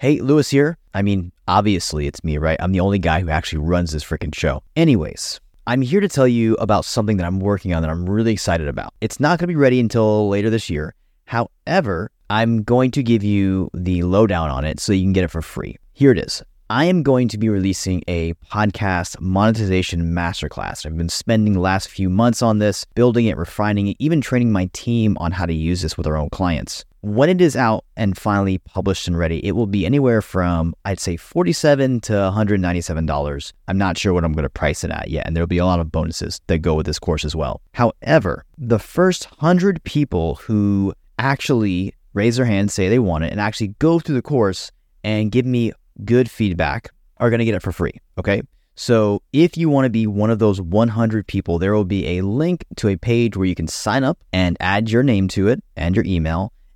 Hey, Luis here. I mean, obviously it's me, right? I'm the only guy who actually runs this freaking show. Anyways, I'm here to tell you about something that I'm working on that I'm really excited about. It's not going to be ready until later this year. However, I'm going to give you the lowdown on it so you can get it for free. Here it is. I am going to be releasing a podcast monetization masterclass. I've been spending the last few months on this, building it, refining it, even training my team on how to use this with our own clients. When it is out and finally published and ready, it will be anywhere from, I'd say, 47 to $197. I'm not sure what I'm going to price it at yet, and there'll be a lot of bonuses that go with this course as well. However, the first 100 people who actually raise their hand, say they want it, and actually go through the course and give me good feedback are going to get it for free. Okay. So if you want to be one of those 100 people, there will be a link to a page where you can sign up and add your name to it and your email.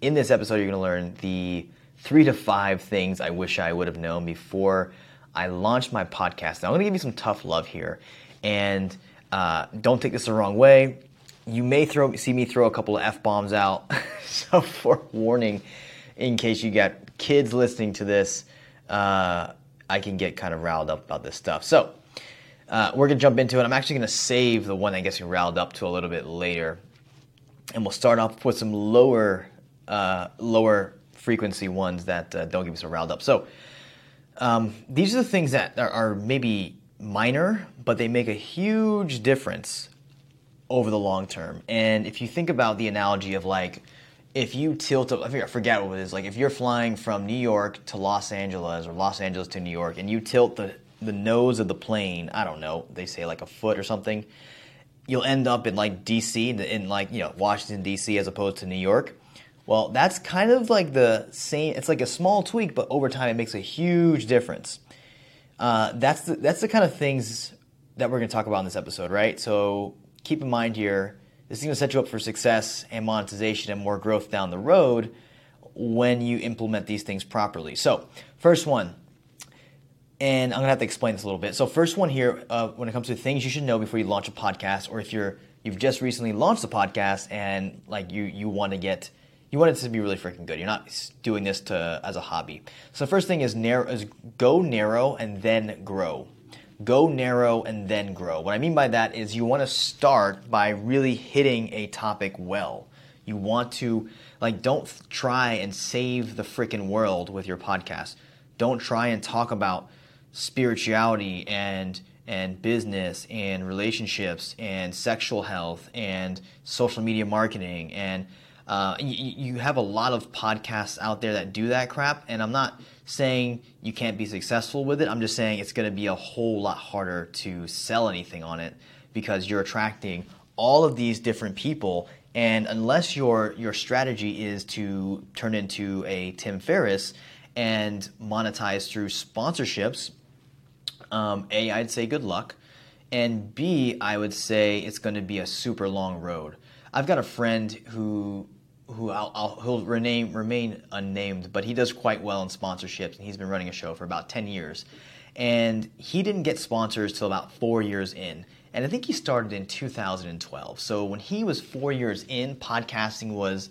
In this episode, you're going to learn the three to five things I wish I would have known before I launched my podcast. Now, I'm going to give you some tough love here. And uh, don't take this the wrong way you may throw see me throw a couple of f bombs out. so for warning, in case you got kids listening to this, uh, I can get kind of riled up about this stuff. So uh, we're gonna jump into it. I'm actually gonna save the one that gets me riled up to a little bit later, and we'll start off with some lower uh, lower frequency ones that uh, don't get me so riled up. So um, these are the things that are, are maybe minor, but they make a huge difference over the long term. And if you think about the analogy of like, if you tilt up, I forget what it is, like if you're flying from New York to Los Angeles or Los Angeles to New York and you tilt the, the nose of the plane, I don't know, they say like a foot or something, you'll end up in like DC, in like, you know, Washington, DC as opposed to New York. Well, that's kind of like the same, it's like a small tweak, but over time it makes a huge difference. Uh, that's, the, that's the kind of things that we're going to talk about in this episode, right? So keep in mind here, this is going to set you up for success and monetization and more growth down the road when you implement these things properly. So, first one, and I'm gonna have to explain this a little bit. So, first one here, uh, when it comes to things you should know before you launch a podcast, or if you're you've just recently launched a podcast and like you you want to get you want it to be really freaking good. You're not doing this to as a hobby. So, the first thing is narrow is go narrow and then grow go narrow and then grow. What I mean by that is you want to start by really hitting a topic well. You want to, like, don't try and save the freaking world with your podcast. Don't try and talk about spirituality and and business and relationships and sexual health and social media marketing and uh, you, you have a lot of podcasts out there that do that crap and i'm not saying you can't be successful with it. I'm just saying it's going to be a whole lot harder to sell anything on it because you're attracting all of these different people and unless your your strategy is to turn into a Tim Ferriss and monetize through sponsorships, um, A, I'd say good luck. And B, I would say it's going to be a super long road. I've got a friend who who I'll, I'll, he'll rename, remain unnamed, but he does quite well in sponsorships, and he's been running a show for about 10 years. And he didn't get sponsors till about four years in. And I think he started in 2012. So when he was four years in, podcasting was,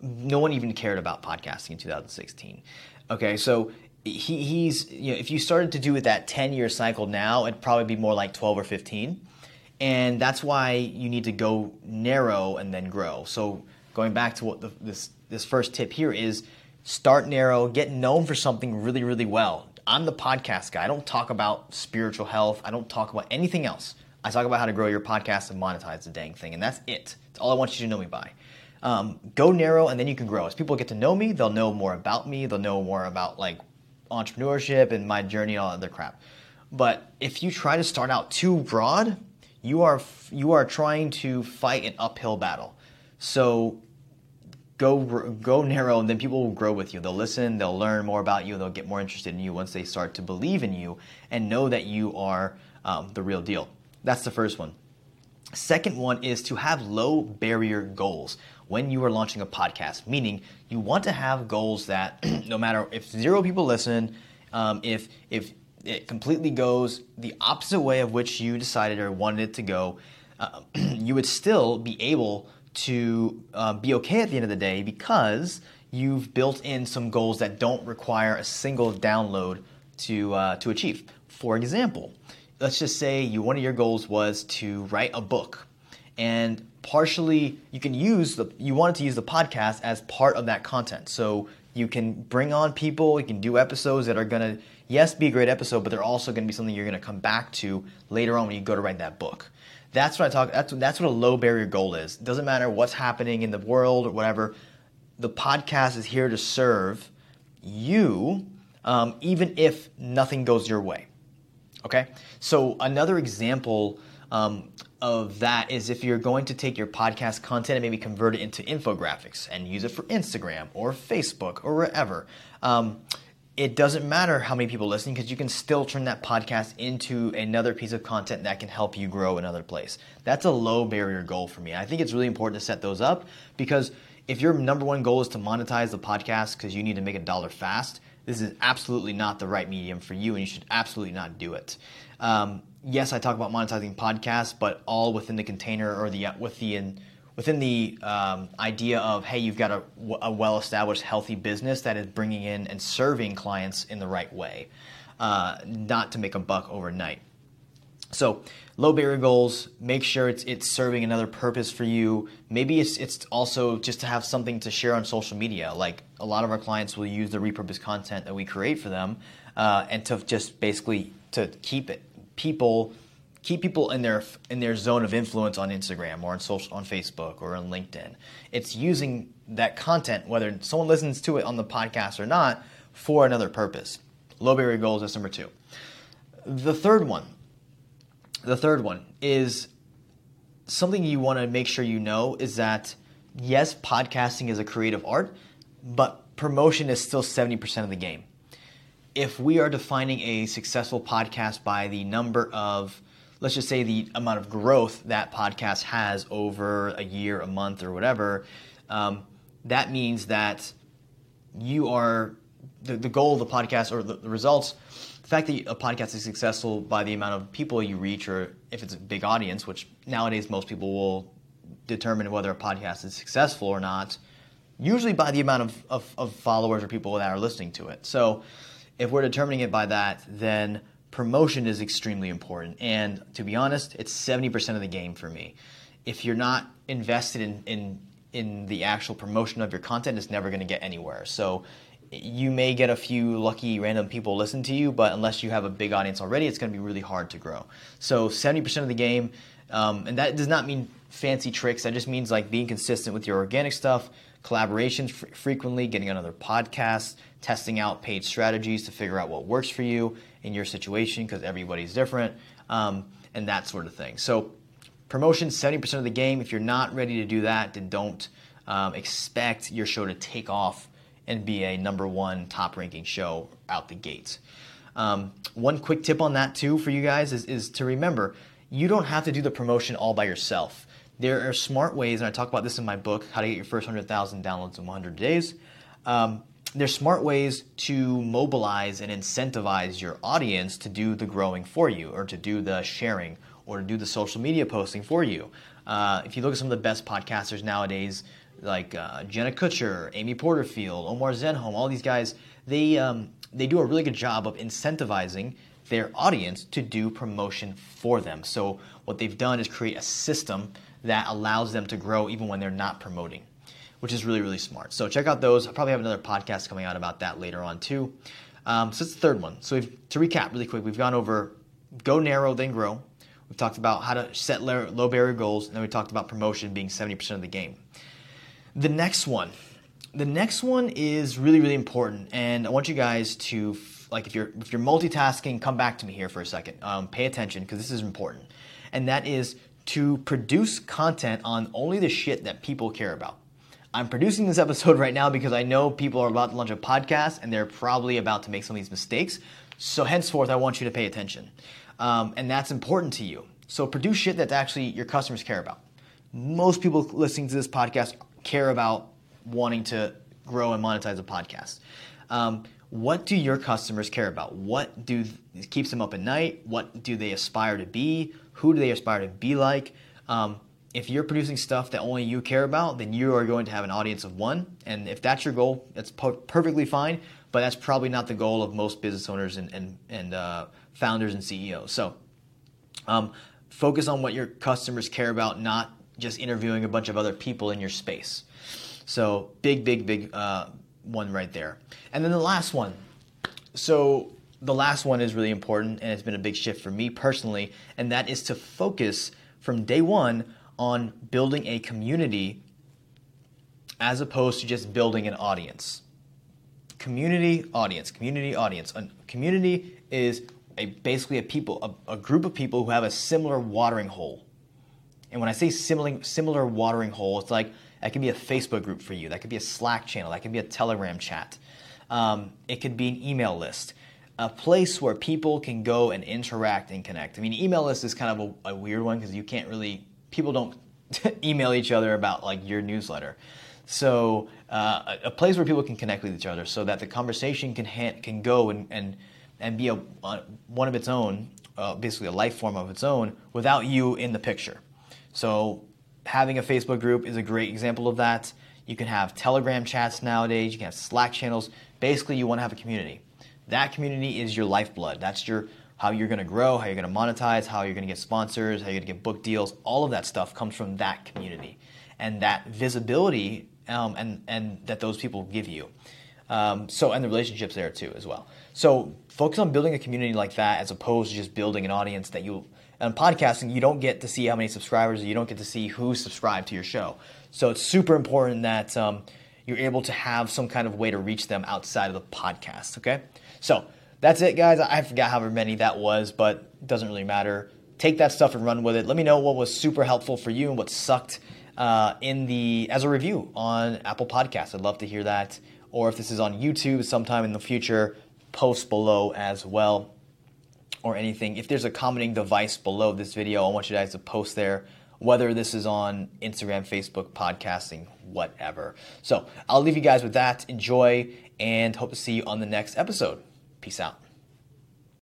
no one even cared about podcasting in 2016. Okay, so he, he's, you know, if you started to do it that 10 year cycle now, it'd probably be more like 12 or 15. And that's why you need to go narrow and then grow. So going back to what the, this this first tip here is start narrow, get known for something really really well. I'm the podcast guy. I don't talk about spiritual health. I don't talk about anything else. I talk about how to grow your podcast and monetize the dang thing, and that's it. That's all I want you to know me by. Um, go narrow, and then you can grow. As people get to know me, they'll know more about me. They'll know more about like entrepreneurship and my journey and all other crap. But if you try to start out too broad, you are you are trying to fight an uphill battle. So go go narrow, and then people will grow with you. They'll listen, they'll learn more about you, they'll get more interested in you once they start to believe in you and know that you are um, the real deal. That's the first one. Second one is to have low barrier goals when you are launching a podcast, meaning you want to have goals that no matter if zero people listen, um, if if it completely goes the opposite way of which you decided or wanted it to go, uh, you would still be able to uh, be okay at the end of the day because you've built in some goals that don't require a single download to uh, to achieve. For example, let's just say you one of your goals was to write a book, and partially you can use the you wanted to use the podcast as part of that content. So you can bring on people, you can do episodes that are gonna yes be a great episode, but they're also gonna be something you're gonna come back to later on when you go to write that book. That's what I talk. That's that's what a low barrier goal is. It doesn't matter what's happening in the world or whatever. The podcast is here to serve you, um, even if nothing goes your way. Okay. So another example um, of that is if you're going to take your podcast content and maybe convert it into infographics and use it for Instagram or Facebook or wherever. Um, it doesn't matter how many people listen because you can still turn that podcast into another piece of content that can help you grow another place. That's a low barrier goal for me. I think it's really important to set those up because if your number one goal is to monetize the podcast because you need to make a dollar fast, this is absolutely not the right medium for you and you should absolutely not do it. Um, yes, I talk about monetizing podcasts, but all within the container or the with the in, within the um, idea of hey you've got a, a, well-established healthy business that is bringing in and serving clients in the right way uh, not to make a buck overnight. So low barrier goals make sure it's it's serving another purpose for you. Maybe it's it's also just to have something to share on social media. Like a lot of our clients will use the repurposed content that we create for them uh, and to just basically to keep it people keep people in their in their zone of influence on Instagram or on social on Facebook or on LinkedIn. It's using that content, whether someone listens to it on the podcast or not, for another purpose. Low barrier goals is number two. The third one, the third one is something you want to make sure you know is that yes, podcasting is a creative art, but promotion is still 70% of the game. If we are defining a successful podcast by the number of let's just say the amount of growth that podcast has over a year, a month, or whatever, um, that means that you are the, the goal of the podcast or the, the results. The fact that a podcast is successful by the amount of people you reach, or if it's a big audience, which nowadays most people will determine whether a podcast is successful or not, usually by the amount of, of, of followers or people that are listening to it. So if we're determining it by that, then promotion is extremely important. And to be honest, it's 70% of the game for me. If you're not invested in, in, in the actual promotion of your content, it's never going to get anywhere. So you may get a few lucky random people listen to you, but unless you have a big audience already, it's going to be really hard to grow. So 70% of the game, um, and that does not mean fancy tricks. That just means like being consistent with your organic stuff, collaborations fr- frequently, getting on other podcasts, testing out paid strategies to figure out what works for you in your situation because everybody's different, um, and that sort of thing. So, promotion 70% of the game. If you're not ready to do that, then don't um, expect your show to take off and be a number one top ranking show out the gates. Um, one quick tip on that, too, for you guys is, is to remember you don't have to do the promotion all by yourself. There are smart ways, and I talk about this in my book, How to Get Your First 100,000 Downloads in 100 Days. Um, there's smart ways to mobilize and incentivize your audience to do the growing for you or to do the sharing or to do the social media posting for you. Uh, if you look at some of the best podcasters nowadays, like uh, Jenna Kutcher, Amy Porterfield, Omar Zenhom, all these guys, they, um, they do a really good job of incentivizing their audience to do promotion for them. So what they've done is create a system that allows them to grow even when they're not promoting which is really, really smart. So check out those. I'll probably have another podcast coming out about that later on too. Um, so it's the third one. So to recap really quick, we've gone over go narrow, then grow. We've talked about how to set low barrier goals, and then we talked about promotion being 70% of the game. The next one, the next one is really, really important, and I want you guys to like if you're if you're multitasking, come back to me here for a second. Um, pay attention because this is important, and that is to produce content on only the shit that people care about. I'm producing this episode right now because I know people are about to launch a podcast and they're probably about to make some of these mistakes. So, henceforth, I want you to pay attention. Um, and that's important to you. So, produce shit that actually your customers care about. Most people listening to this podcast care about wanting to grow and monetize a podcast. Um, what do your customers care about? What do keeps them up at night? What do they aspire to be? Who do they aspire to be like? Um, if you're producing stuff that only you care about, then you are going to have an audience of one. And if that's your goal, that's perfectly fine. But that's probably not the goal of most business owners and and, and uh, founders and CEOs. So um, focus on what your customers care about, not just interviewing a bunch of other people in your space. So big, big, big uh, one right there. And then the last one. So the last one is really important, and it's been a big shift for me personally, and that is to focus from day one on building a community as opposed to just building an audience. Community audience, community audience. A community is a, basically a people, a, a group of people who have a similar watering hole. And when I say similar, similar watering hole, it's like that could be a Facebook group for you. That could be a Slack channel. That could be a Telegram chat. Um, it could be an email list, a place where people can go and interact and connect. I mean, email list is kind of a, a weird one because you can't really people don't email each other about like your newsletter. So uh, a, place where people can connect with each other, so that the conversation can ha- can go and and and be a uh, one of its own, uh, basically a life form of its own, without you in the picture. So having a Facebook group is a great example of that. You can have Telegram chats nowadays. You can have Slack channels. Basically, you want to have a community. That community is your lifeblood. That's your how you're going to grow, how you're going to monetize, how you're going to get sponsors, how you're going to get book deals. All of that stuff comes from that community and that visibility um, and, and that those people give you. Um, so, and the relationships there too as well. So, focus on building a community like that as opposed to just building an audience that you. On podcasting, you don't get to see how many subscribers, you don't get to see who's subscribed to your show. So, it's super important that um, you're able to have some kind of way to reach them outside of the podcast. Okay, so that's it, guys. I forgot however many that was, but it doesn't really matter. Take that stuff and run with it. Let me know what was super helpful for you and what sucked uh, in the as a review on Apple Podcasts. I'd love to hear that. Or if this is on YouTube sometime in the future, post below as well or anything. If there's a commenting device below this video, I want you guys to post there, whether this is on Instagram, Facebook, podcasting, whatever. So I'll leave you guys with that. Enjoy and hope to see you on the next episode. Peace out.